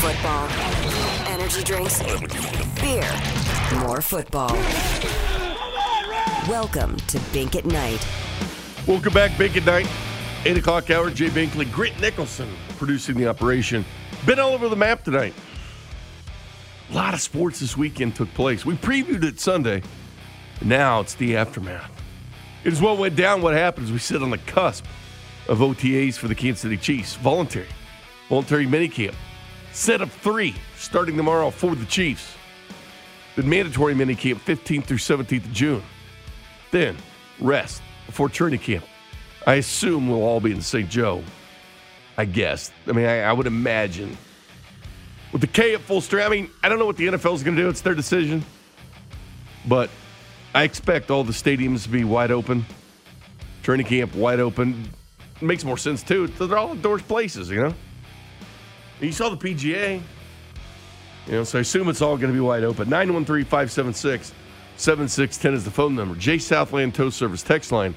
Football, energy drinks, beer, more football. Welcome to Bink at Night. Welcome back, Bink at Night. 8 o'clock hour, Jay Binkley, Grit Nicholson producing the operation. Been all over the map tonight. A lot of sports this weekend took place. We previewed it Sunday. Now it's the aftermath. It is what went down, what happens. We sit on the cusp of OTAs for the Kansas City Chiefs. Voluntary. Voluntary minicamp. Set of three starting tomorrow for the Chiefs. The mandatory minicamp 15th through 17th of June. Then rest before training camp. I assume we'll all be in St. Joe. I guess. I mean, I, I would imagine. With the K at full strength, I mean, I don't know what the NFL is going to do. It's their decision. But I expect all the stadiums to be wide open. Training camp wide open. It makes more sense, too. They're all indoors places, you know? You saw the PGA. You know, so I assume it's all going to be wide open. 913 576 7610 is the phone number. J Southland Tow Service text line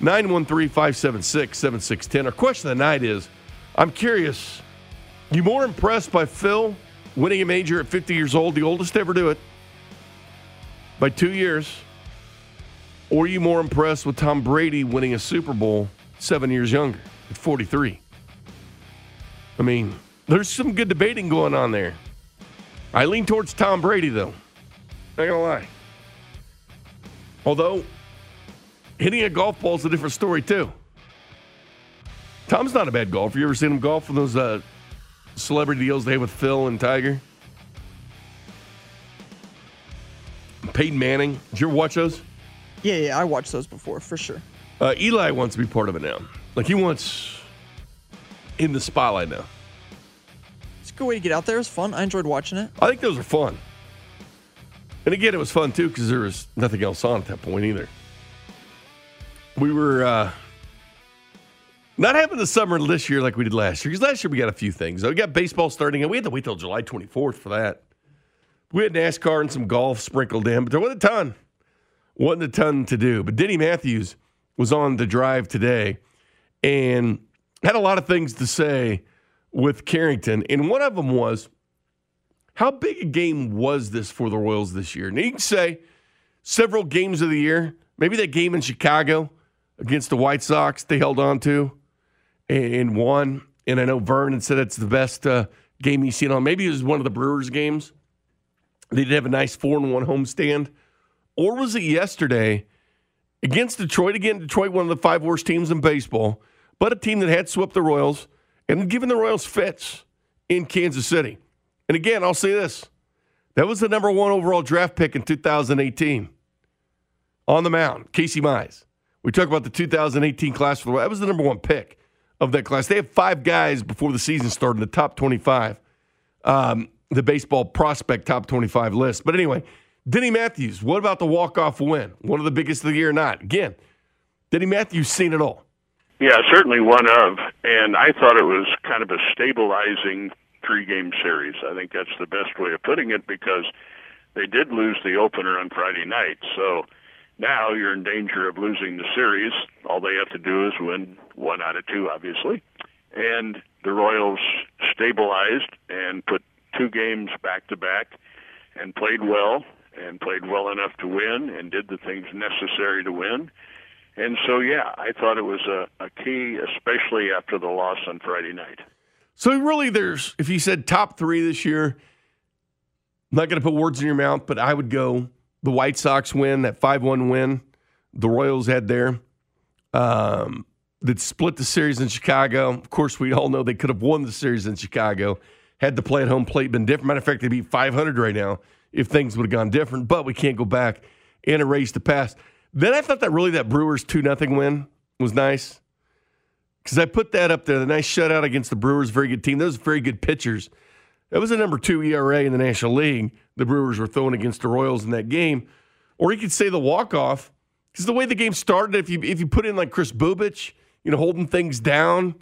913 576 7610. Our question of the night is I'm curious, you more impressed by Phil winning a major at 50 years old, the oldest to ever do it, by two years, or are you more impressed with Tom Brady winning a Super Bowl seven years younger at 43? I mean, there's some good debating going on there. I lean towards Tom Brady, though. Not gonna lie. Although hitting a golf ball is a different story too. Tom's not a bad golfer. You ever seen him golf with those uh, celebrity deals they had with Phil and Tiger? Peyton Manning. Did you ever watch those? Yeah, yeah, I watched those before for sure. Uh, Eli wants to be part of it now. Like he wants in the spotlight now. Good way to get out there. It was fun. I enjoyed watching it. I think those are fun. And again, it was fun too because there was nothing else on at that point either. We were uh, not having the summer this year like we did last year because last year we got a few things. We got baseball starting, and we had to wait till July 24th for that. We had NASCAR and some golf sprinkled in, but there wasn't a ton. Wasn't a ton to do. But Denny Matthews was on the drive today and had a lot of things to say with Carrington. And one of them was, how big a game was this for the Royals this year? And you can say several games of the year, maybe that game in Chicago against the White Sox they held on to and won. And I know Vernon said it's the best uh, game he's seen on. Maybe it was one of the Brewers games. They did have a nice four and one homestand. Or was it yesterday against Detroit? Again, Detroit, one of the five worst teams in baseball, but a team that had swept the Royals and given the Royals fits in Kansas City. And again, I'll say this that was the number one overall draft pick in 2018 on the mound, Casey Mize. We talk about the 2018 class for the. That was the number one pick of that class. They had five guys before the season started in the top 25, um, the baseball prospect top 25 list. But anyway, Denny Matthews, what about the walk-off win? One of the biggest of the year or not? Again, Denny Matthews seen it all. Yeah, certainly one of. And I thought it was kind of a stabilizing three game series. I think that's the best way of putting it because they did lose the opener on Friday night. So now you're in danger of losing the series. All they have to do is win one out of two, obviously. And the Royals stabilized and put two games back to back and played well and played well enough to win and did the things necessary to win. And so, yeah, I thought it was a, a key, especially after the loss on Friday night. So really, there's if you said top three this year, I'm not going to put words in your mouth, but I would go the White Sox win, that 5 1 win the Royals had there um, that split the series in Chicago. Of course, we all know they could have won the series in Chicago had the play at home plate been different. Matter of fact, they'd be 500 right now if things would have gone different, but we can't go back and erase the past. Then I thought that really that Brewers 2 0 win was nice because I put that up there. The nice shutout against the Brewers, very good team. Those very good pitchers. That was a number two ERA in the National League. The Brewers were throwing against the Royals in that game. Or you could say the walk off because the way the game started, if you if you put in like Kris Bubic, you know, holding things down,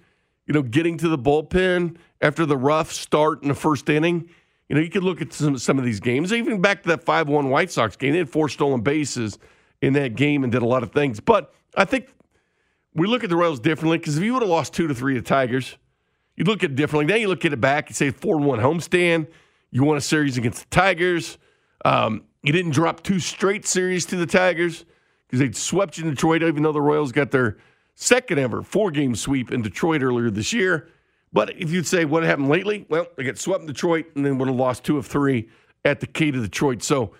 you know, getting to the bullpen after the rough start in the first inning, you know, you could look at some some of these games. Even back to that five one White Sox game, they had four stolen bases in that game and did a lot of things. But I think we look at the Royals differently because if you would have lost two to three to Tigers, you'd look at it differently. Now you look at it back and say four one homestand. You won a series against the Tigers. Um, you didn't drop two straight series to the Tigers because they'd swept you in Detroit, even though the Royals got their second ever four game sweep in Detroit earlier this year. But if you'd say what happened lately, well, they got swept in Detroit and then would have lost two of three at the key to Detroit. So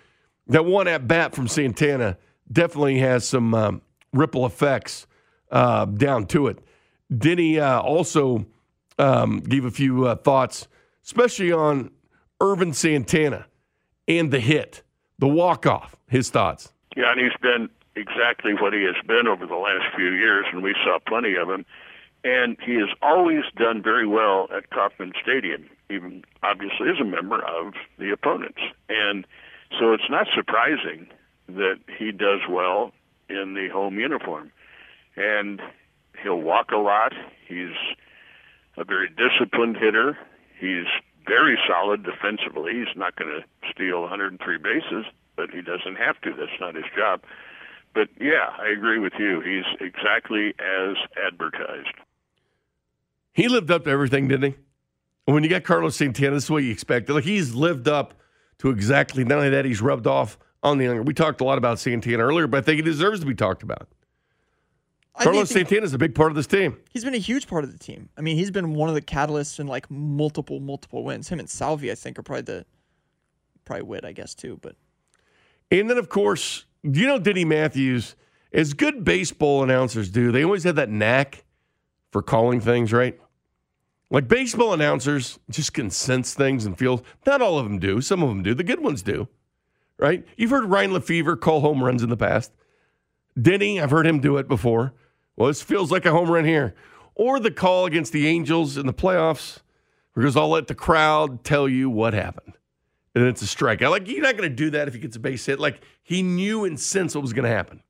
that one at bat from Santana definitely has some um, ripple effects uh, down to it. Denny uh, also um, gave a few uh, thoughts, especially on Ervin Santana and the hit, the walk off. His thoughts. Yeah, and he's been exactly what he has been over the last few years, and we saw plenty of him. And he has always done very well at Kauffman Stadium, even obviously as a member of the opponents. And so it's not surprising that he does well in the home uniform. And he'll walk a lot. He's a very disciplined hitter. He's very solid defensively. He's not going to steal 103 bases, but he doesn't have to. That's not his job. But yeah, I agree with you. He's exactly as advertised. He lived up to everything, didn't he? When you got Carlos Santana, this is what you expected. Like he's lived up to exactly. Not only that, he's rubbed off on the younger. We talked a lot about Santana earlier, but I think he deserves to be talked about. I Carlos Santana is a big part of this team. He's been a huge part of the team. I mean, he's been one of the catalysts in like multiple, multiple wins. Him and Salvy, I think, are probably the probably Witt, I guess, too. But And then, of course, you know Denny Matthews? As good baseball announcers do, they always have that knack for calling things right. Like baseball announcers just can sense things and feel. Not all of them do. Some of them do. The good ones do, right? You've heard Ryan Lefebvre call home runs in the past. Denny, I've heard him do it before. Well, this feels like a home run here. Or the call against the Angels in the playoffs, because I'll let the crowd tell you what happened and it's a strikeout. Like you're not going to do that if he gets a base hit. Like he knew and sensed what was going to happen.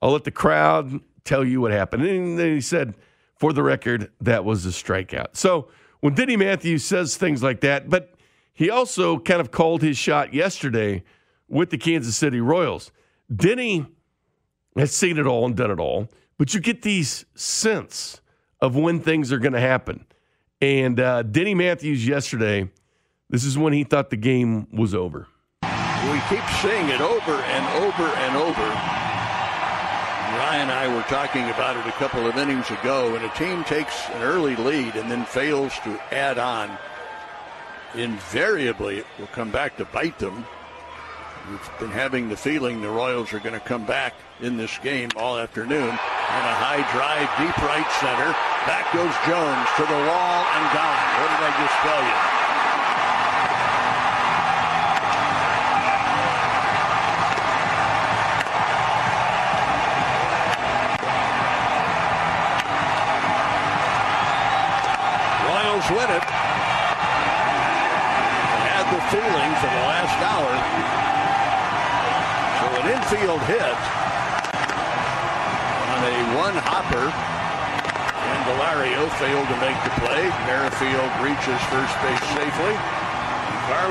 I'll let the crowd tell you what happened. And then he said, for the record, that was a strikeout. So when Denny Matthews says things like that, but he also kind of called his shot yesterday with the Kansas City Royals. Denny has seen it all and done it all, but you get these sense of when things are going to happen. And uh, Denny Matthews yesterday, this is when he thought the game was over. We keep seeing it over and over and over. Ryan and I were talking about it a couple of innings ago. When a team takes an early lead and then fails to add on, invariably it will come back to bite them. We've been having the feeling the Royals are going to come back in this game all afternoon. And a high drive, deep right center. Back goes Jones to the wall and gone. What did I just tell you?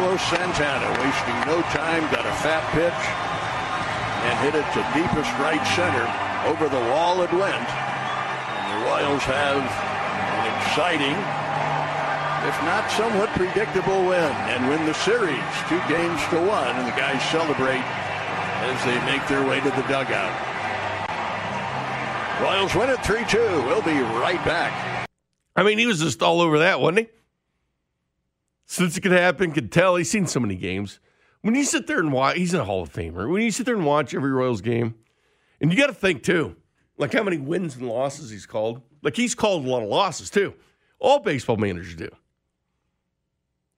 Carlos Santana wasting no time, got a fat pitch and hit it to deepest right center. Over the wall it went. And the Royals have an exciting, if not somewhat predictable win, and win the series two games to one. And the guys celebrate as they make their way to the dugout. Royals win it 3 2. We'll be right back. I mean, he was just all over that, wasn't he? Since it could happen, could tell. He's seen so many games. When you sit there and watch, he's a Hall of Famer. When you sit there and watch every Royals game, and you got to think too, like how many wins and losses he's called. Like he's called a lot of losses too. All baseball managers do.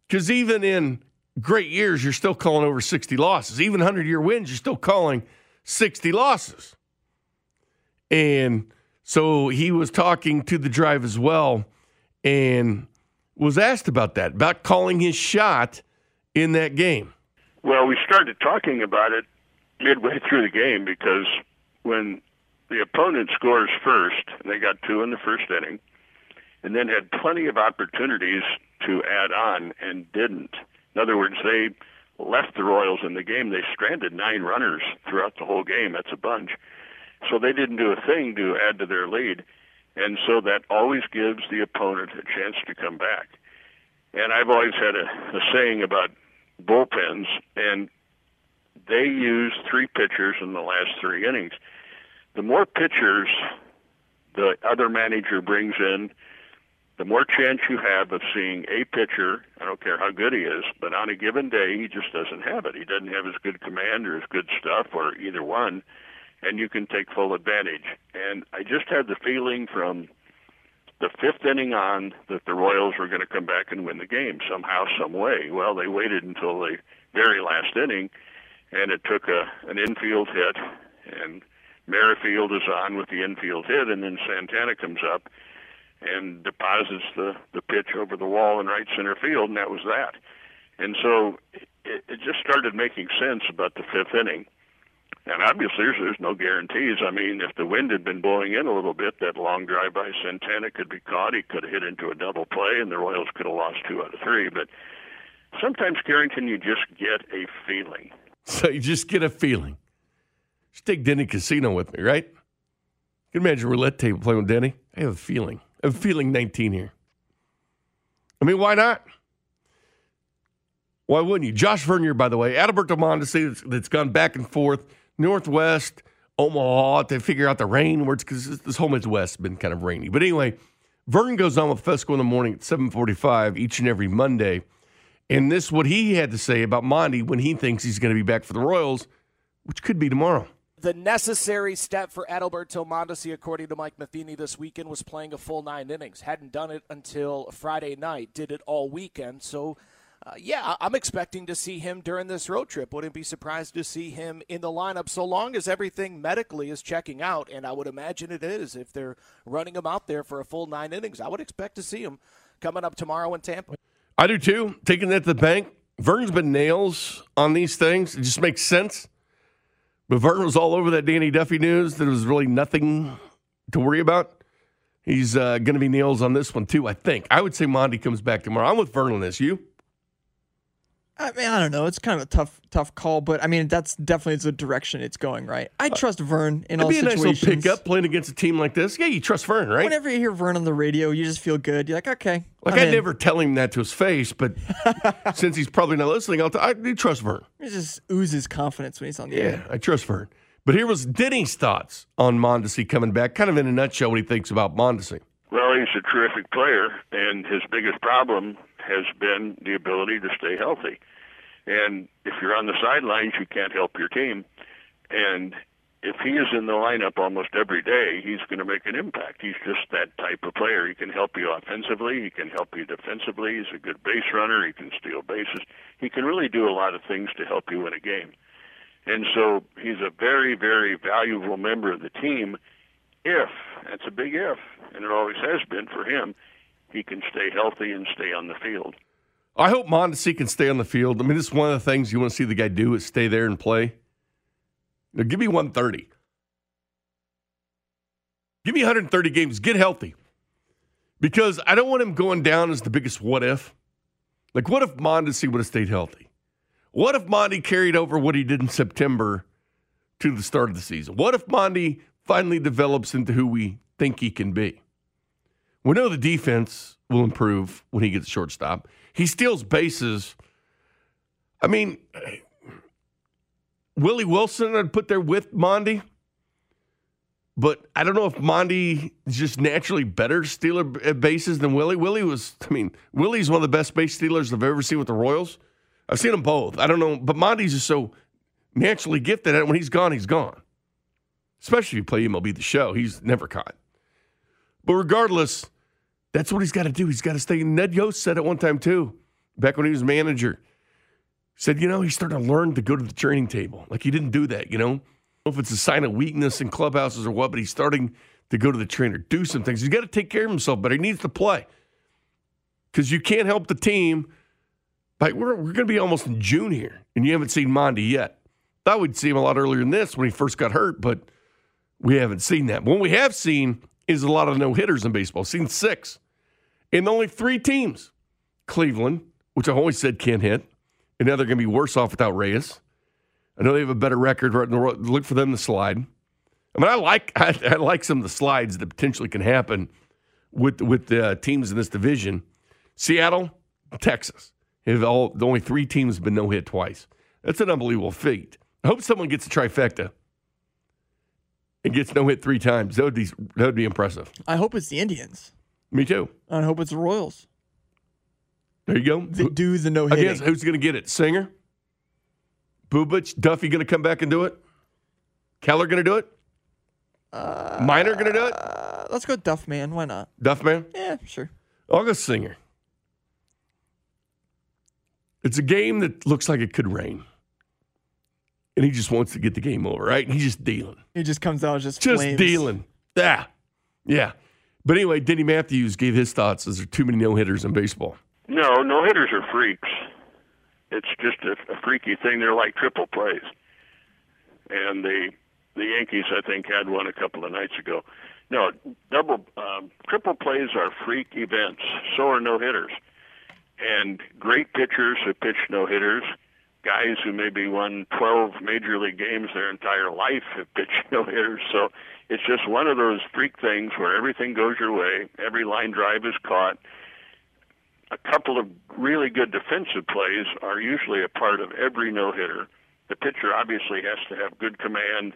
Because even in great years, you're still calling over 60 losses. Even 100 year wins, you're still calling 60 losses. And so he was talking to the drive as well and was asked about that, about calling his shot in that game. Well, we started talking about it midway through the game because when the opponent scores first, and they got two in the first inning, and then had plenty of opportunities to add on and didn't. In other words, they left the Royals in the game. They stranded nine runners throughout the whole game. That's a bunch. So they didn't do a thing to add to their lead. And so that always gives the opponent a chance to come back. And I've always had a, a saying about bullpens, and they use three pitchers in the last three innings. The more pitchers the other manager brings in, the more chance you have of seeing a pitcher, I don't care how good he is, but on a given day, he just doesn't have it. He doesn't have as good command or as good stuff or either one, and you can take full advantage. And I just had the feeling from the fifth inning on that the Royals were going to come back and win the game somehow, some way. Well, they waited until the very last inning, and it took a an infield hit, and Merrifield is on with the infield hit, and then Santana comes up and deposits the the pitch over the wall in right center field, and that was that. And so it, it just started making sense about the fifth inning. And obviously, there's, there's no guarantees. I mean, if the wind had been blowing in a little bit, that long drive by Santana could be caught. He could have hit into a double play, and the Royals could have lost two out of three. But sometimes, Carrington, you just get a feeling. So you just get a feeling. Just take Denny Casino with me, right? You can imagine roulette table playing with Denny. I have a feeling. I have a feeling 19 here. I mean, why not? Why wouldn't you? Josh Vernier, by the way, Adalberto Mondesi that's gone back and forth, Northwest, Omaha, to figure out the rain words because this whole Midwest has been kind of rainy. But anyway, Vern goes on with Fescoe in the morning at 745 each and every Monday. And this what he had to say about Monty when he thinks he's going to be back for the Royals, which could be tomorrow. The necessary step for Adalberto Mondesi, according to Mike Matheny this weekend, was playing a full nine innings. Hadn't done it until Friday night, did it all weekend. So uh, yeah, I'm expecting to see him during this road trip. Wouldn't be surprised to see him in the lineup so long as everything medically is checking out, and I would imagine it is. If they're running him out there for a full nine innings, I would expect to see him coming up tomorrow in Tampa. I do too. Taking that to the bank. Vern's been nails on these things. It just makes sense. But Vern was all over that Danny Duffy news. There was really nothing to worry about. He's uh, going to be nails on this one too. I think. I would say Monty comes back tomorrow. I'm with Vern on this. You? I mean, I don't know. It's kind of a tough, tough call, but I mean, that's definitely the direction it's going. Right? I uh, trust Vern in It'd all be a nice situations. little pickup playing against a team like this. Yeah, you trust Vern, right? Whenever you hear Vern on the radio, you just feel good. You're like, okay. Like I'm I in. never tell him that to his face, but since he's probably not listening, I'll t- I do trust Vern. He just oozes confidence when he's on the Yeah, air. I trust Vern. But here was Denny's thoughts on Mondesi coming back, kind of in a nutshell, what he thinks about Mondesi. Well, he's a terrific player, and his biggest problem has been the ability to stay healthy. And if you're on the sidelines, you can't help your team. And if he is in the lineup almost every day, he's going to make an impact. He's just that type of player. He can help you offensively. He can help you defensively. He's a good base runner. He can steal bases. He can really do a lot of things to help you win a game. And so he's a very, very valuable member of the team if, that's a big if, and it always has been for him, he can stay healthy and stay on the field. I hope Mondesi can stay on the field. I mean, is one of the things you want to see the guy do is stay there and play. Now, give me 130. Give me 130 games. Get healthy. Because I don't want him going down as the biggest what if. Like, what if Mondesi would have stayed healthy? What if Monty carried over what he did in September to the start of the season? What if Monty finally develops into who we think he can be? We know the defense will improve when he gets shortstop. He steals bases. I mean, Willie Wilson I'd put there with Mondi. But I don't know if Monty is just naturally better stealer at uh, bases than Willie. Willie was, I mean, Willie's one of the best base stealers I've ever seen with the Royals. I've seen them both. I don't know, but Monty's just so naturally gifted at. When he's gone, he's gone. Especially if you play MLB the show, he's never caught. But regardless, that's what he's got to do. He's got to stay. Ned Yost said at one time too, back when he was manager. Said, you know, he's starting to learn to go to the training table. Like he didn't do that, you know? If it's a sign of weakness in clubhouses or what, but he's starting to go to the trainer, do some things. He's got to take care of himself, but he needs to play. Because you can't help the team. Like we're we're gonna be almost in June here, and you haven't seen Monty yet. Thought we'd see him a lot earlier than this when he first got hurt, but we haven't seen that. What we have seen is a lot of no hitters in baseball. Seen six. And only three teams. Cleveland, which I've always said can't hit, and now they're going to be worse off without Reyes. I know they have a better record. Right in the world. Look for them to slide. I mean, I like I, I like some of the slides that potentially can happen with with the uh, teams in this division. Seattle, Texas have all the only three teams have been no hit twice. That's an unbelievable feat. I hope someone gets a trifecta and gets no hit three times. That would be that would be impressive. I hope it's the Indians. Me too. I hope it's the Royals. There you go. That do the no I hitting. guess who's going to get it? Singer, Bubic, Duffy going to come back and do it. Keller going to do it. Uh, Minor going to do it. Uh, let's go Duff Man. Why not? Duffman. Yeah, sure. I'll go Singer. It's a game that looks like it could rain. And he just wants to get the game over, right? And he's just dealing. He just comes out just Just flames. dealing. Yeah. Yeah. But anyway, Denny Matthews gave his thoughts. Is there too many no hitters in baseball? No, no hitters are freaks. It's just a, a freaky thing. They're like triple plays, and the the Yankees, I think, had one a couple of nights ago. No, double um, triple plays are freak events. So are no hitters, and great pitchers who pitch no hitters. Guys who maybe won 12 major league games their entire life have pitched no hitters. So it's just one of those freak things where everything goes your way. Every line drive is caught a couple of really good defensive plays are usually a part of every no hitter. The pitcher obviously has to have good command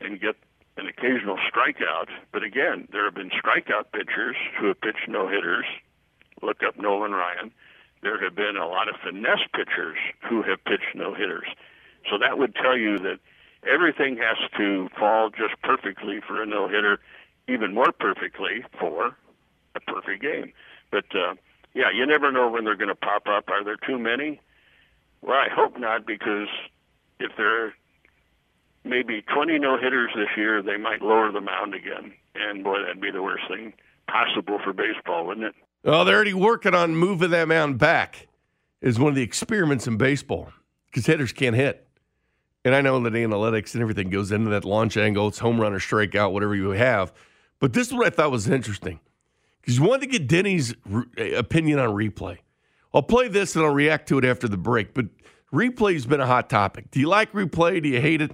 and get an occasional strikeout. But again, there have been strikeout pitchers who have pitched no hitters. Look up Nolan Ryan. There have been a lot of finesse pitchers who have pitched no hitters. So that would tell you that everything has to fall just perfectly for a no hitter, even more perfectly for a perfect game. But uh, yeah, you never know when they're going to pop up. Are there too many? Well, I hope not, because if there are maybe 20 no hitters this year, they might lower the mound again. And boy, that'd be the worst thing possible for baseball, wouldn't it? Well, they're already working on moving that mound back. Is one of the experiments in baseball because hitters can't hit. And I know that analytics and everything goes into that launch angle. It's home run or strikeout, whatever you have. But this is what I thought was interesting because you wanted to get Denny's re- eh, opinion on replay. I'll play this and I'll react to it after the break. But replay's been a hot topic. Do you like replay? Do you hate it?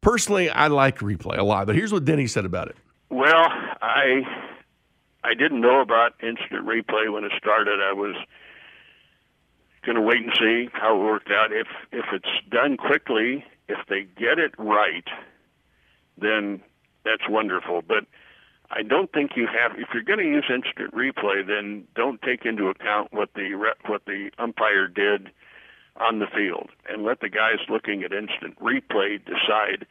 Personally, I like replay a lot. But here's what Denny said about it. Well, I I didn't know about instant replay when it started. I was going to wait and see how it worked out. If if it's done quickly, if they get it right, then that's wonderful. But I don't think you have. If you're going to use instant replay, then don't take into account what the what the umpire did on the field, and let the guys looking at instant replay decide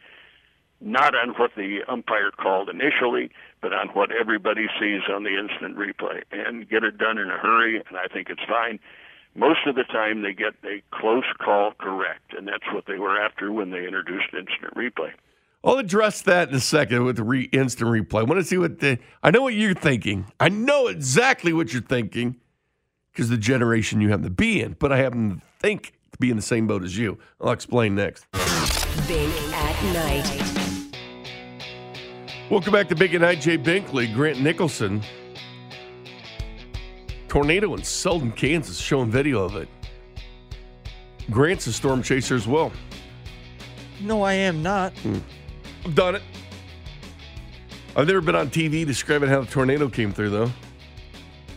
not on what the umpire called initially, but on what everybody sees on the instant replay, and get it done in a hurry. And I think it's fine. Most of the time, they get a close call correct, and that's what they were after when they introduced instant replay. I'll address that in a second with the re- instant replay. I want to see what the. I know what you're thinking. I know exactly what you're thinking because the generation you happen to be in, but I happen to think to be in the same boat as you. I'll explain next. Bink at night. Welcome back to Big and. Jay Binkley, Grant Nicholson. Tornado in Selden, Kansas, showing video of it. Grant's a storm chaser as well. No, I am not. Hmm. I've done it. I've never been on TV describing how the tornado came through, though.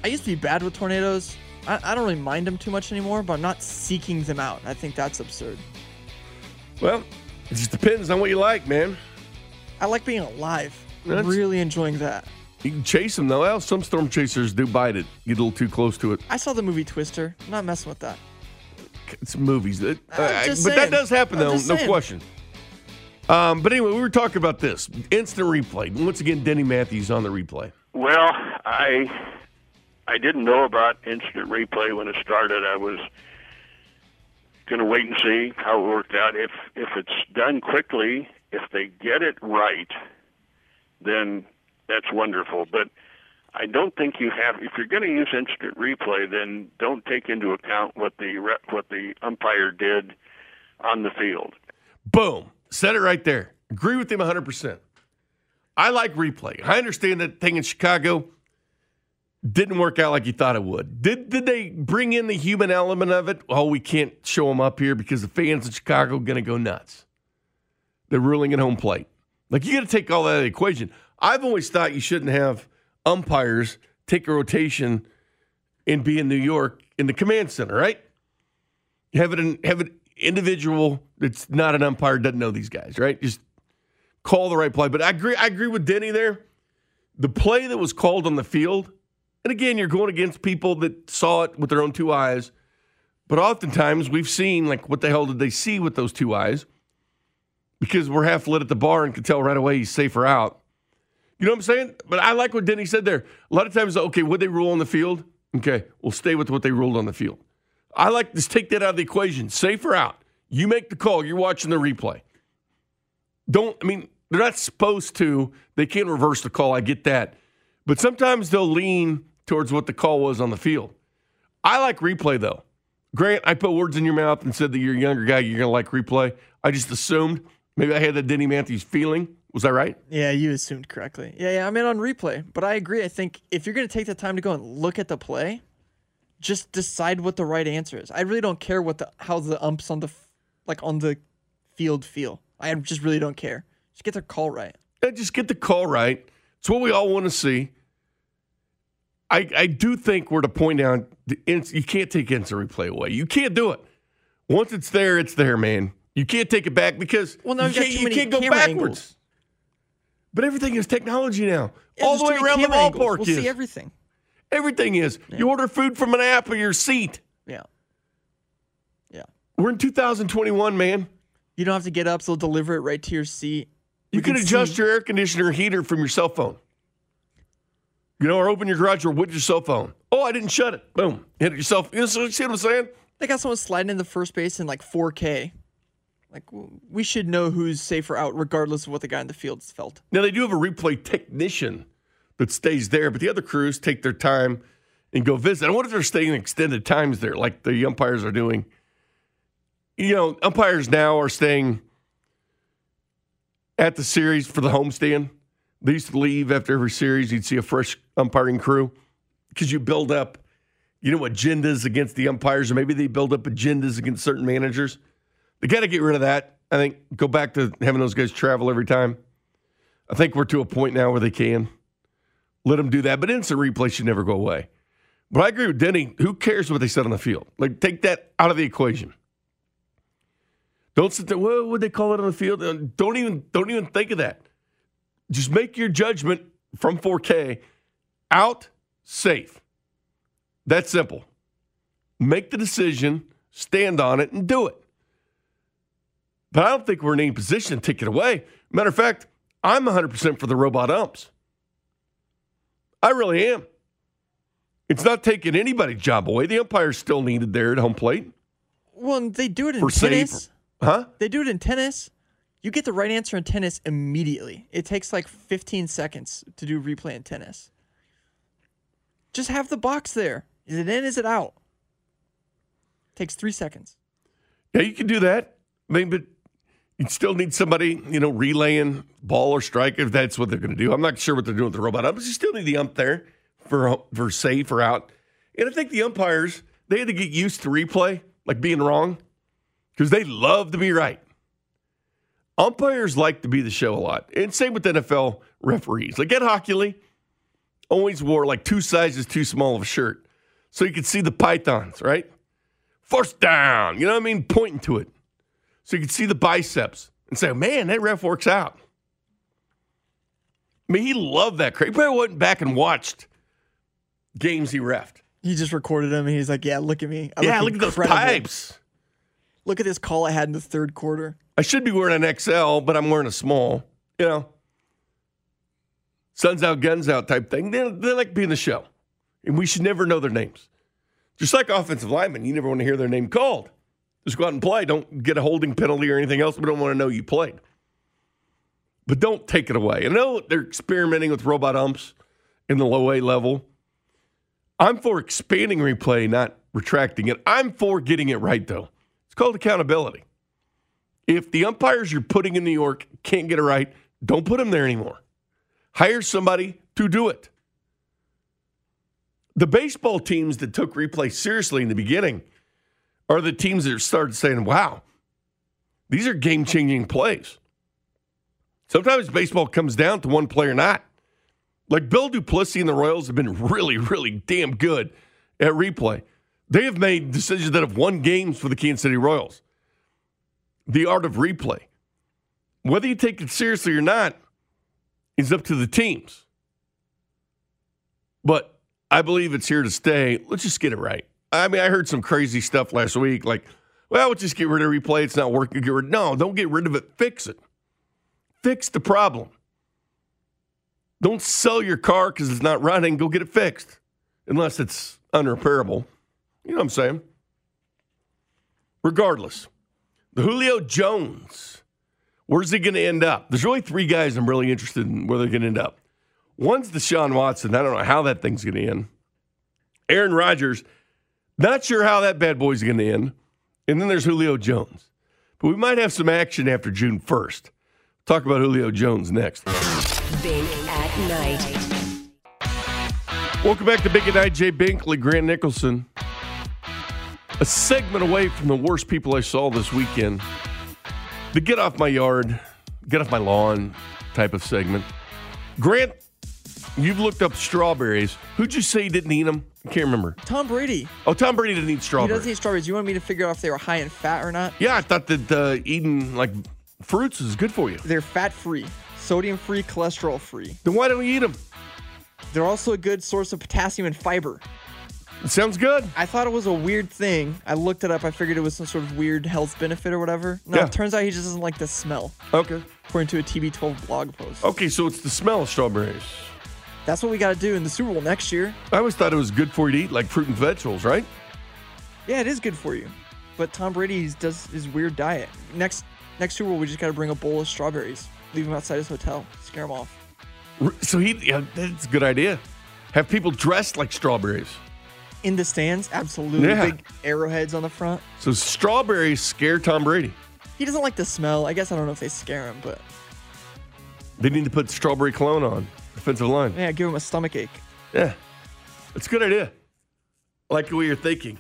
I used to be bad with tornadoes. I, I don't really mind them too much anymore, but I'm not seeking them out. I think that's absurd. Well, it just depends on what you like, man. I like being alive. That's- really enjoying that. You can chase them though. Well, some storm chasers do bite it. Get a little too close to it. I saw the movie Twister. I'm not messing with that. It's movies. That, I'm uh, just but that does happen though, no saying. question. Um, but anyway, we were talking about this instant replay. Once again, Denny Matthews on the replay. Well, I I didn't know about instant replay when it started. I was going to wait and see how it worked out. If if it's done quickly, if they get it right, then that's wonderful. But I don't think you have. If you're going to use instant replay, then don't take into account what the what the umpire did on the field. Boom. Said it right there. Agree with him 100%. I like replay. I understand that thing in Chicago didn't work out like you thought it would. Did did they bring in the human element of it? Oh, we can't show them up here because the fans in Chicago are going to go nuts. They're ruling at home plate. Like you got to take all that out of the equation. I've always thought you shouldn't have umpires take a rotation and be in New York in the command center, right? Have it in, have an individual that's not an umpire doesn't know these guys, right? Just call the right play. But I agree. I agree with Denny there. The play that was called on the field, and again, you're going against people that saw it with their own two eyes. But oftentimes we've seen like what the hell did they see with those two eyes? Because we're half lit at the bar and can tell right away he's safer out. You know what I'm saying? But I like what Denny said there. A lot of times, okay, what they rule on the field? Okay, we'll stay with what they ruled on the field. I like to take that out of the equation. Safer out. You make the call. You're watching the replay. Don't, I mean, they're not supposed to. They can't reverse the call. I get that. But sometimes they'll lean towards what the call was on the field. I like replay, though. Grant, I put words in your mouth and said that you're a younger guy, you're going to like replay. I just assumed. Maybe I had that Denny Matthews feeling. Was that right? Yeah, you assumed correctly. Yeah, yeah, I'm in on replay, but I agree. I think if you're going to take the time to go and look at the play, just decide what the right answer is. I really don't care what the how the umps on the like on the field feel. I just really don't care. Just get the call right. Yeah, just get the call right. It's what we all want to see. I, I do think we're to point out the you can't take instant replay away. You can't do it. Once it's there, it's there, man. You can't take it back because Well, now you can't, you can't go backwards. angles. But everything is technology now. Yeah, all the way around the ballpark We'll is. see everything. everything is. You order food from an app or your seat. Yeah. Yeah. We're in 2021, man. You don't have to get up; so they'll deliver it right to your seat. You can can adjust see- your air conditioner heater from your cell phone. You know, or open your garage door with your cell phone. Oh, I didn't shut it. Boom. Hit it yourself. You know, see what I'm saying? They got someone sliding in the first base in like 4K. Like we should know who's safe or out, regardless of what the guy in the field's felt. Now, they do have a replay technician that stays there, but the other crews take their time and go visit. I wonder if they're staying extended times there, like the umpires are doing. You know, umpires now are staying at the series for the homestand. They used to leave after every series. You'd see a fresh umpiring crew because you build up, you know, agendas against the umpires, or maybe they build up agendas against certain managers. They got to get rid of that. I think go back to having those guys travel every time. I think we're to a point now where they can let them do that, but instant replay should never go away. But I agree with Denny. Who cares what they said on the field? Like, take that out of the equation. Don't sit there. What would they call it on the field? Uh, Don't even don't even think of that. Just make your judgment from 4K out safe. That's simple. Make the decision, stand on it, and do it. But I don't think we're in any position to take it away. Matter of fact, I'm 100% for the robot umps. I really am. It's not taking anybody's job away. The umpire's still needed there at home plate. Well, they do it in tennis. Huh? They do it in tennis. You get the right answer in tennis immediately. It takes like 15 seconds to do replay in tennis. Just have the box there. Is it in? Is it out? It Takes three seconds. Yeah, you can do that. I mean, but you'd still need somebody, you know, relaying ball or strike if that's what they're going to do. I'm not sure what they're doing with the robot umps. You still need the ump there for for safe or out. And I think the umpires they had to get used to replay, like being wrong, because they love to be right. Umpires like to be the show a lot, and same with NFL referees. Like Ed Hochuli always wore like two sizes too small of a shirt, so you could see the pythons, right? First down, you know what I mean, pointing to it, so you could see the biceps and say, "Man, that ref works out." I mean, he loved that. Craig probably went back and watched games he refed. He just recorded him, and he's like, "Yeah, look at me. I yeah, look at those pipes. Look at this call I had in the third quarter." I should be wearing an XL, but I'm wearing a small. You know, sun's out, guns out type thing. They, they like being the show, and we should never know their names. Just like offensive linemen, you never want to hear their name called. Just go out and play. Don't get a holding penalty or anything else. We don't want to know you played. But don't take it away. I know they're experimenting with robot umps in the low A level. I'm for expanding replay, not retracting it. I'm for getting it right, though. It's called accountability. If the umpires you're putting in New York can't get it right, don't put them there anymore. Hire somebody to do it. The baseball teams that took replay seriously in the beginning are the teams that started saying, wow, these are game changing plays. Sometimes baseball comes down to one player not. Like Bill Duplissea and the Royals have been really, really damn good at replay. They have made decisions that have won games for the Kansas City Royals. The art of replay. Whether you take it seriously or not is up to the teams. But I believe it's here to stay. Let's just get it right. I mean, I heard some crazy stuff last week, like, well, we'll just get rid of replay. It's not working. Get rid. No, don't get rid of it. Fix it. Fix the problem. Don't sell your car because it's not running. Go get it fixed, unless it's unrepairable. You know what I'm saying? Regardless, the Julio Jones, where's he going to end up? There's really three guys I'm really interested in where they're going to end up. One's the Deshaun Watson. I don't know how that thing's going to end. Aaron Rodgers, not sure how that bad boy's going to end. And then there's Julio Jones. But we might have some action after June 1st. Talk about Julio Jones next. Bink at night. Welcome back to Big at Night. Jay Binkley, Grant Nicholson. A segment away from the worst people I saw this weekend. The get off my yard, get off my lawn type of segment. Grant, you've looked up strawberries. Who'd you say didn't eat them? I can't remember. Tom Brady. Oh, Tom Brady didn't eat He doesn't eat strawberries. You want me to figure out if they were high in fat or not? yeah, I thought that uh, eating like fruits is good for you. They're fat free, sodium free, cholesterol free. Then why don't we eat them? They're also a good source of potassium and fiber. It sounds good. I thought it was a weird thing. I looked it up. I figured it was some sort of weird health benefit or whatever. No, Yeah. it turns out he just doesn't like the smell, Okay. according to a TB12 blog post. Okay, so it's the smell of strawberries. That's what we got to do in the Super Bowl next year. I always thought it was good for you to eat like fruit and vegetables, right? Yeah, it is good for you. But Tom Brady does his weird diet. Next next Super Bowl, we just got to bring a bowl of strawberries, leave him outside his hotel, scare him off. So he, yeah, that's a good idea. Have people dressed like strawberries. In the stands, absolutely. Yeah. Big arrowheads on the front. So strawberries scare Tom Brady. He doesn't like the smell. I guess I don't know if they scare him, but They need to put strawberry cologne on defensive line. yeah, give him a stomach ache. Yeah, it's a good idea. I like the way you're thinking.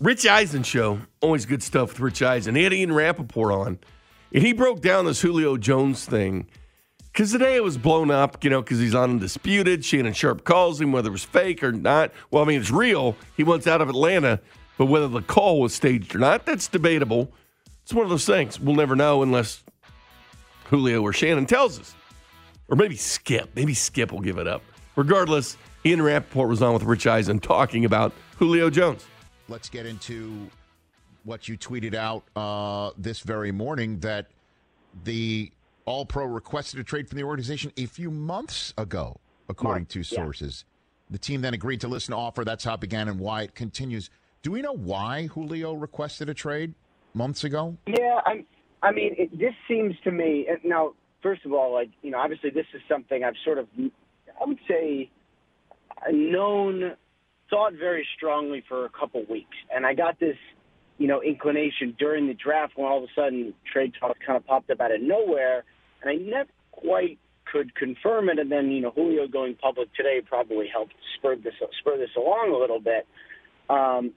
Rich Eisen show, always good stuff with Rich Eisen. He had Ian Rapoport on, and he broke down this Julio Jones thing. Because today it was blown up, you know, because he's on Undisputed. Shannon Sharpe calls him, whether it was fake or not. Well, I mean, it's real. He wants out of Atlanta, but whether the call was staged or not, that's debatable. It's one of those things. We'll never know unless Julio or Shannon tells us. Or maybe Skip. Maybe Skip will give it up. Regardless, Ian Rapoport was on with Rich Eisen talking about Julio Jones. Let's get into what you tweeted out uh, this very morning that the All Pro requested a trade from the organization a few months ago, according to sources. The team then agreed to listen to offer. That's how it began and why it continues. Do we know why Julio requested a trade months ago? Yeah, I, I mean, it, this seems to me. Now, first of all, like you know, obviously this is something I've sort of, I would say, known, thought very strongly for a couple weeks, and I got this, you know, inclination during the draft when all of a sudden trade talk kind of popped up out of nowhere, and I never quite could confirm it. And then you know, Julio going public today probably helped spur this spur this along a little bit. Um,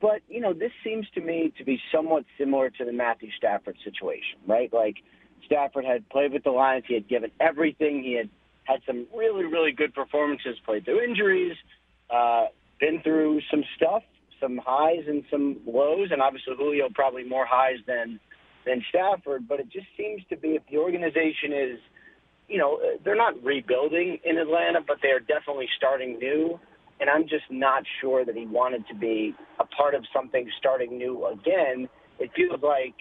but you know, this seems to me to be somewhat similar to the Matthew Stafford situation, right? Like Stafford had played with the Lions, he had given everything, he had had some really, really good performances, played through injuries, uh, been through some stuff, some highs and some lows, and obviously Julio probably more highs than than Stafford. But it just seems to be if the organization is you know, they're not rebuilding in Atlanta, but they are definitely starting new. And I'm just not sure that he wanted to be a part of something starting new again. It feels like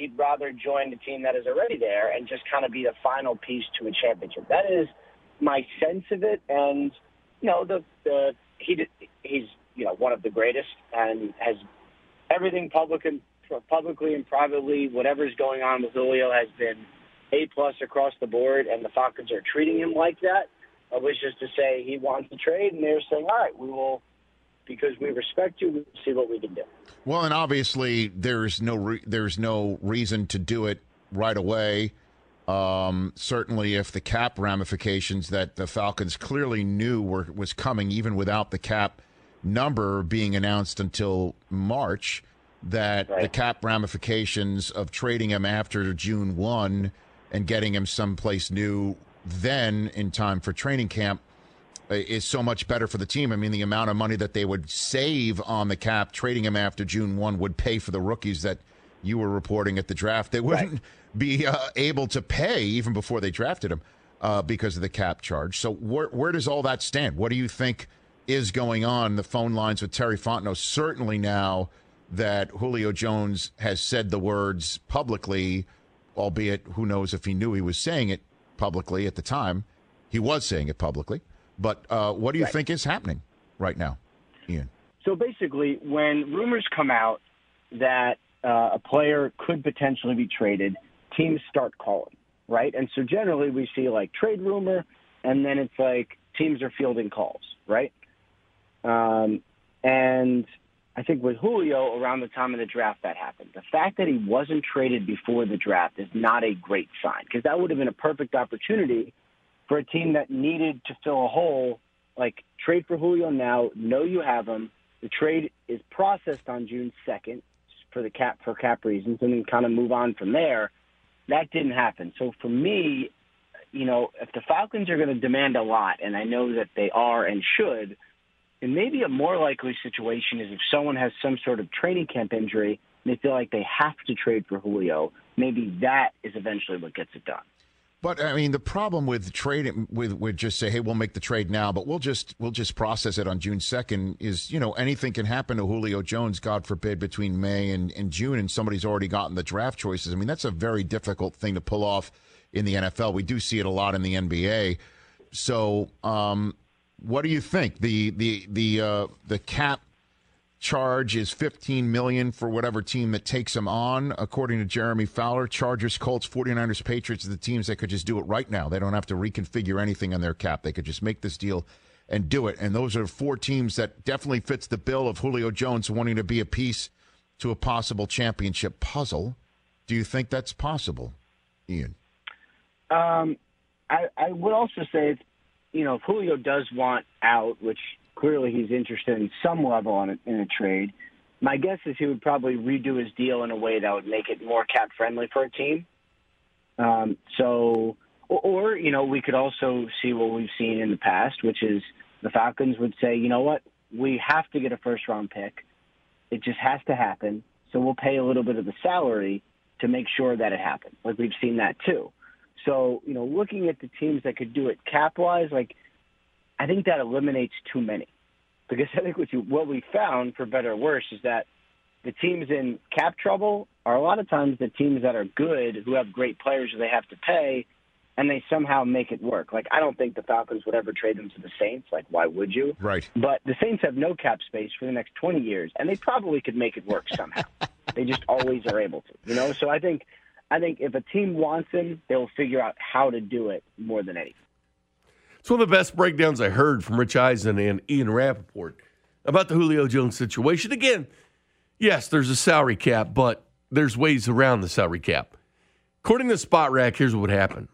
he'd rather join the team that is already there and just kind of be the final piece to a championship. That is my sense of it. And you know, the the he did, he's you know one of the greatest and has everything public and publicly and privately. Whatever's going on with Julio has been a plus across the board, and the Falcons are treating him like that. Uh, which is to say, he wants to trade, and they're saying, "All right, we will." Because we respect you, we'll see what we can do. Well, and obviously there's no re- there's no reason to do it right away. Um, certainly, if the cap ramifications that the Falcons clearly knew were was coming, even without the cap number being announced until March, that the cap ramifications of trading him after June one and getting him someplace new then in time for training camp is so much better for the team. I mean, the amount of money that they would save on the cap trading him after June 1 would pay for the rookies that you were reporting at the draft. They wouldn't right. be uh, able to pay even before they drafted him uh, because of the cap charge. So, where, where does all that stand? What do you think is going on? The phone lines with Terry Fontenot certainly now that Julio Jones has said the words publicly, albeit who knows if he knew he was saying it publicly at the time. He was saying it publicly. But uh, what do you right. think is happening right now, Ian? So basically, when rumors come out that uh, a player could potentially be traded, teams start calling, right? And so generally we see like trade rumor, and then it's like teams are fielding calls, right? Um, and I think with Julio around the time of the draft that happened. The fact that he wasn't traded before the draft is not a great sign because that would have been a perfect opportunity for a team that needed to fill a hole. Like trade for Julio now, know you have him. The trade is processed on June second for the cap for cap reasons, and then kind of move on from there. That didn't happen. So for me, you know, if the Falcons are going to demand a lot, and I know that they are and should and maybe a more likely situation is if someone has some sort of training camp injury and they feel like they have to trade for Julio, maybe that is eventually what gets it done. But I mean, the problem with trading with just say, hey, we'll make the trade now, but we'll just we'll just process it on June second. Is you know anything can happen to Julio Jones, God forbid, between May and, and June, and somebody's already gotten the draft choices. I mean, that's a very difficult thing to pull off in the NFL. We do see it a lot in the NBA. So um, what do you think? The the the uh, the cap charge is 15 million for whatever team that takes him on. According to Jeremy Fowler Chargers Colts 49ers Patriots are the teams that could just do it right now. They don't have to reconfigure anything on their cap. They could just make this deal and do it. And those are four teams that definitely fits the bill of Julio Jones wanting to be a piece to a possible championship puzzle. Do you think that's possible Ian? Um I, I would also say you know, if Julio does want out, which clearly he's interested in some level on a, in a trade, my guess is he would probably redo his deal in a way that would make it more cap friendly for a team. Um, so, or, or you know, we could also see what we've seen in the past, which is the Falcons would say, you know what, we have to get a first round pick. It just has to happen. So we'll pay a little bit of the salary to make sure that it happens. Like we've seen that too. So, you know, looking at the teams that could do it cap wise, like I think that eliminates too many. Because I think what you what we found, for better or worse, is that the teams in cap trouble are a lot of times the teams that are good, who have great players who they have to pay, and they somehow make it work. Like I don't think the Falcons would ever trade them to the Saints. Like why would you? Right. But the Saints have no cap space for the next 20 years, and they probably could make it work somehow. they just always are able to. You know. So I think I think if a team wants him, they'll figure out how to do it more than anything. It's one of the best breakdowns I heard from Rich Eisen and Ian Rapoport about the Julio Jones situation. Again, yes, there's a salary cap, but there's ways around the salary cap. According to Spotrac, here's what would happen.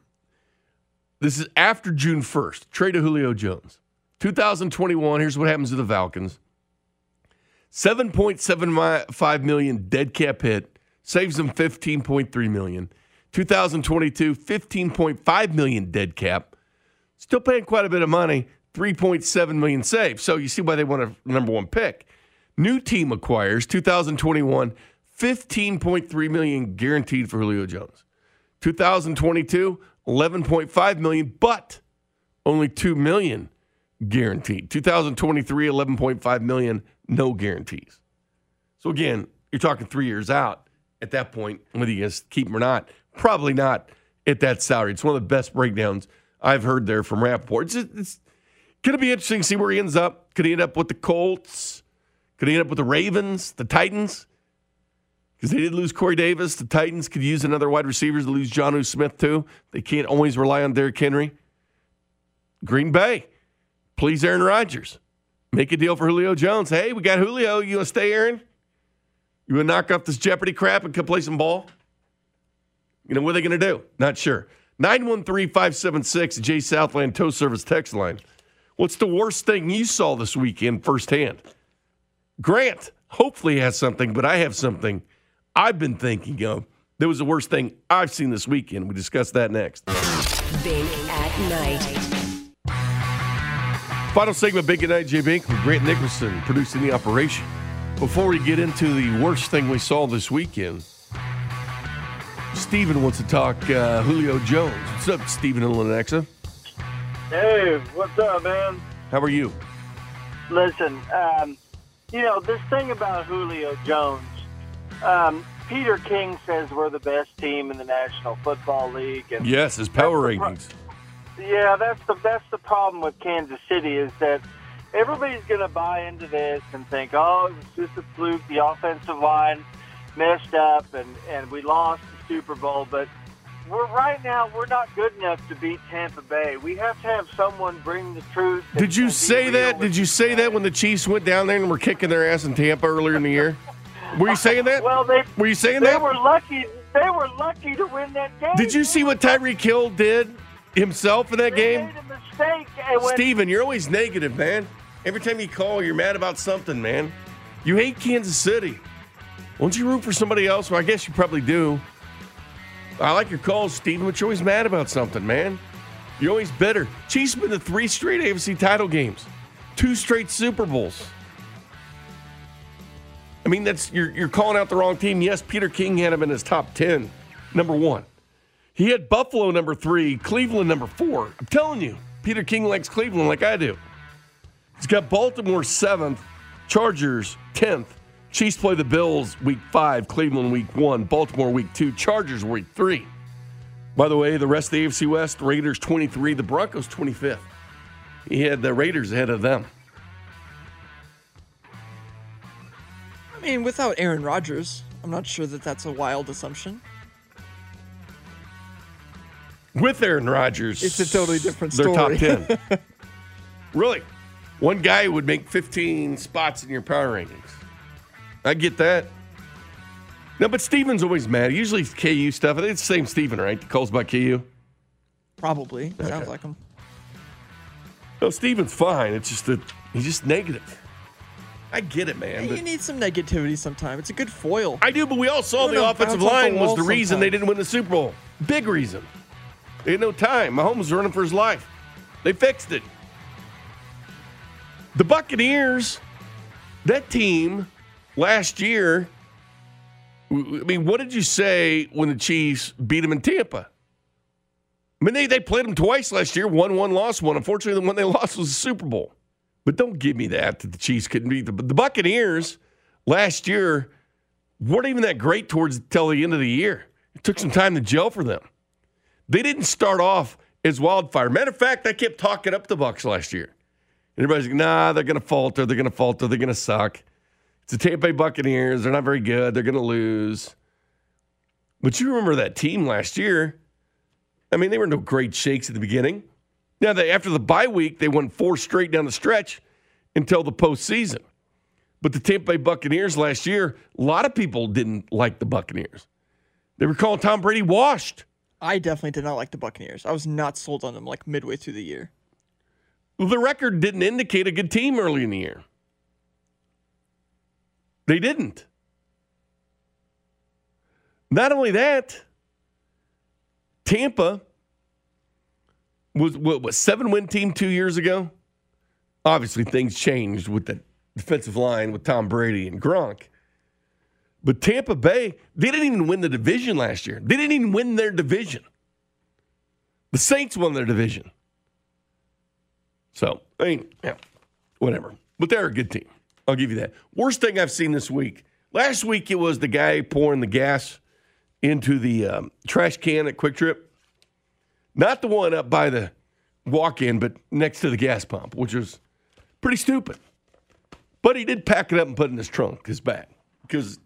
This is after June 1st. Trade of Julio Jones. 2021, here's what happens to the Falcons. 7.75 million dead cap hit saves them 15.3 million. 2022, 15.5 million dead cap. Still paying quite a bit of money, 3.7 million saved. So you see why they want a number one pick. New team acquires 2021, 15.3 million guaranteed for Julio Jones. 2022, 11.5 million, but only 2 million guaranteed. 2023, 11.5 million, no guarantees. So again, you're talking three years out at that point, whether you guys keep him or not. Probably not at that salary. It's one of the best breakdowns I've heard there from Rapoport. It's, it's going to be interesting to see where he ends up. Could he end up with the Colts? Could he end up with the Ravens, the Titans? Because they did lose Corey Davis. The Titans could use another wide receiver to lose Jonnu Smith, too. They can't always rely on Derrick Henry. Green Bay, please Aaron Rodgers. Make a deal for Julio Jones. Hey, we got Julio. You want to stay, Aaron? You want to knock off this Jeopardy crap and come play some ball? You know, what are they going to do? Not sure. 913 576 J Southland Tow Service text line. What's the worst thing you saw this weekend firsthand? Grant hopefully has something, but I have something I've been thinking of. That was the worst thing I've seen this weekend. We discuss that next. Bink at night. Final segment, Bink at Night, Jay Bink with Grant Nicholson producing the operation. Before we get into the worst thing we saw this weekend, Steven wants to talk uh, Julio Jones. What's up, Steven and Lenexa? Hey, what's up, man? How are you? Listen, um, you know, this thing about Julio Jones, um, Peter King says we're the best team in the National Football League. And Yes, his power ratings. Yeah, that's the that's the problem with Kansas City is that everybody's going to buy into this and think, oh, it's just a fluke. The offensive line messed up, and and we lost the Super Bowl. But we're right now we're not good enough to beat Tampa Bay. We have to have someone bring the truth. Did you say that? Did you say that when the Chiefs went down there and were kicking their ass in Tampa earlier in the year? Were you saying that? Well, they were you saying they that? were lucky. They were lucky to win that game. Did you see what Tyreek Hill did himself in that They game? made a mistake. When, Steven, you're always negative, man. Every time you call, you're mad about something, man. You hate Kansas City. Won't you root for somebody else? Well, I guess you probably do. I like your calls, Steven, but you're always mad about something, man. You're always bitter. Chiefs been to three straight AFC title games, two straight Super Bowls. I mean, that's you're you're calling out the wrong team. Yes, Peter King had him in his top ten, number one. He had Buffalo number three, Cleveland number four. I'm telling you, Peter King likes Cleveland like I do. He's got Baltimore seventh, Chargers tenth. Chiefs play the Bills week five, Cleveland week one, Baltimore week two, Chargers week three. By the way, the rest of the AFC West, Raiders 23, the Broncos 25th. He had the Raiders ahead of them. I mean, without Aaron Rodgers, I'm not sure that that's a wild assumption. With Aaron Rodgers, It's a totally different They're top 10. really? One guy would make 15 spots in your power rankings. I get that. No, but Steven's always mad. Usually it's KU stuff. It's the same Steven, right? The calls about KU. Probably. Sounds like him. No, Steven's fine. It's just that he's just negative. I get it, man. You need some negativity sometime. It's a good foil. I do, but we all saw the offensive off the line was the reason they didn't win the Super Bowl. Big reason. They had no time. Mahomes was running for his life. They fixed it. The Buccaneers, that team last year. I mean, what did you say when the Chiefs beat them in Tampa? I mean, they, they played them twice last year, won one, lost one. Unfortunately, the one they lost was the Super Bowl. But don't give me that that the Chiefs couldn't beat the, the Buccaneers last year weren't even that great towards till the end of the year. It took some time to gel for them. They didn't start off as wildfire. Matter of fact, I kept talking up the Bucks last year. And everybody's like, nah, they're gonna falter, they're gonna falter, they're gonna suck. It's the Tampa Bay Buccaneers, they're not very good, they're gonna lose. But you remember that team last year. I mean, they were no great shakes at the beginning. Now, they, after the bye week, they won four straight down the stretch until the postseason. But the Tampa Bay Buccaneers last year, a lot of people didn't like the Buccaneers. They were calling Tom Brady washed. I definitely did not like the Buccaneers. I was not sold on them like midway through the year. The record didn't indicate a good team early in the year. They didn't. Not only that, Tampa was what was seven win team two years ago. Obviously, things changed with the defensive line with Tom Brady and Gronk. But Tampa Bay, they didn't even win the division last year. They didn't even win their division. The Saints won their division. So, I mean, yeah, whatever. But they're a good team. I'll give you that. Worst thing I've seen this week. Last week it was the guy pouring the gas into the um, trash can at QuikTrip. Not the one up by the walk in, but next to the gas pump, which was pretty stupid. But he did pack it up and put it in his trunk, his bag, because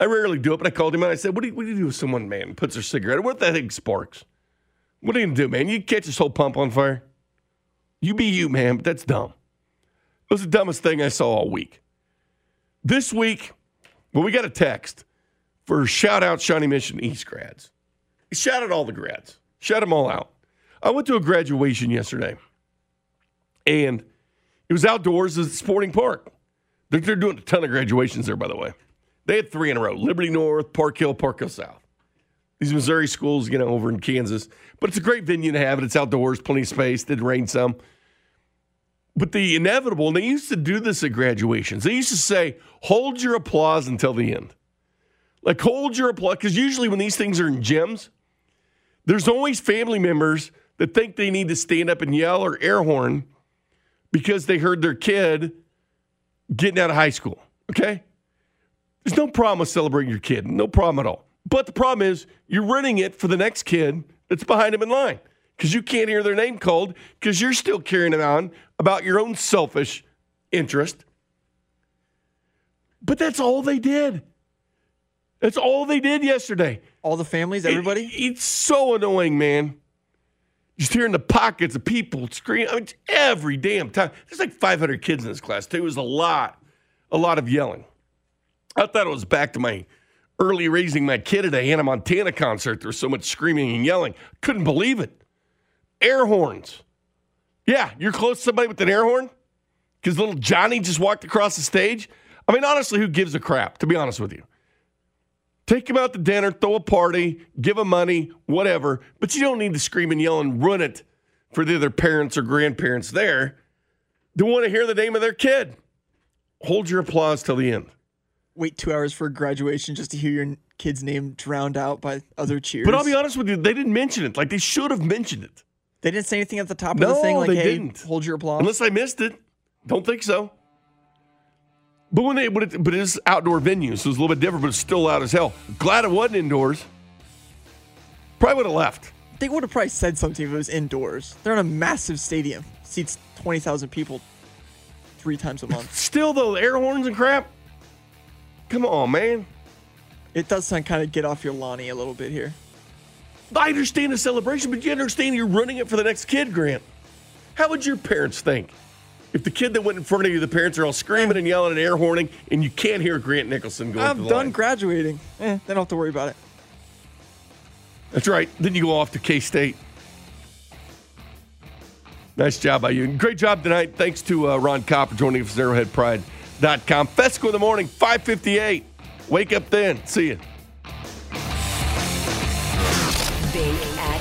I rarely do it. But I called him and I said, "What do you, what do, you do with someone, man, puts their cigarette? What if that thing sparks? What are you gonna do, man? You catch this whole pump on fire? You be you, man, but that's dumb. It was the dumbest thing I saw all week. This week, well, we got a text for shout out Shawnee Mission East grads. Shout out all the grads. Shout them all out. I went to a graduation yesterday, and it was outdoors at sporting park. They're, they're doing a ton of graduations there, by the way. They had three in a row Liberty North, Park Hill, Park Hill South. These Missouri schools, you know, over in Kansas. But it's a great venue to have it. It's outdoors, plenty of space. Did rain some. But the inevitable, and they used to do this at graduations, they used to say, hold your applause until the end. Like, hold your applause, because usually when these things are in gyms, there's always family members that think they need to stand up and yell or air horn because they heard their kid getting out of high school. Okay? There's no problem with celebrating your kid, no problem at all. But the problem is you're running it for the next kid that's behind him in line because you can't hear their name called because you're still carrying it on about your own selfish interest. But that's all they did. That's all they did yesterday. All the families, everybody? It, it's so annoying, man. Just hearing the pockets of people scream. I mean, every damn time. There's like 500 kids in this class, too. It was a lot, a lot of yelling. I thought it was back to my early raising my kid at a Hannah Montana concert. There was so much screaming and yelling. Couldn't believe it. Air horns. Yeah, you're close to somebody with an air horn? Because little Johnny just walked across the stage? I mean, honestly, who gives a crap, to be honest with you? Take him out to dinner, throw a party, give him money, whatever. But you don't need to scream and yell and ruin it for the other parents or grandparents there. They want to hear the name of their kid. Hold your applause till the end. Wait two hours for graduation just to hear your kid's name drowned out by other cheers. But I'll be honest with you, they didn't mention it. Like they should have mentioned it. They didn't say anything at the top no, of the thing like, they hey, didn't. hold your applause. Unless I missed it. Don't think so. But when they but it, but it is outdoor venue, so it's a little bit different, but it's still loud as hell. Glad it wasn't indoors. Probably would have left. They would have probably said something if it was indoors. They're in a massive stadium, seats 20,000 people three times a month. Still, though, air horns and crap. Come on, man. It does sound kind of get off your Lonnie a little bit here. I understand the celebration, but you understand you're running it for the next kid, Grant. How would your parents think if the kid that went in front of you, the parents are all screaming and yelling and air horning, and you can't hear Grant Nicholson going I'm the done line? graduating. Eh, they don't have to worry about it. That's right. Then you go off to K State. Nice job by you. And great job tonight. Thanks to uh, Ron Copper joining us at arrowheadpride.com. Fescoe in the morning, 558. Wake up then. See you.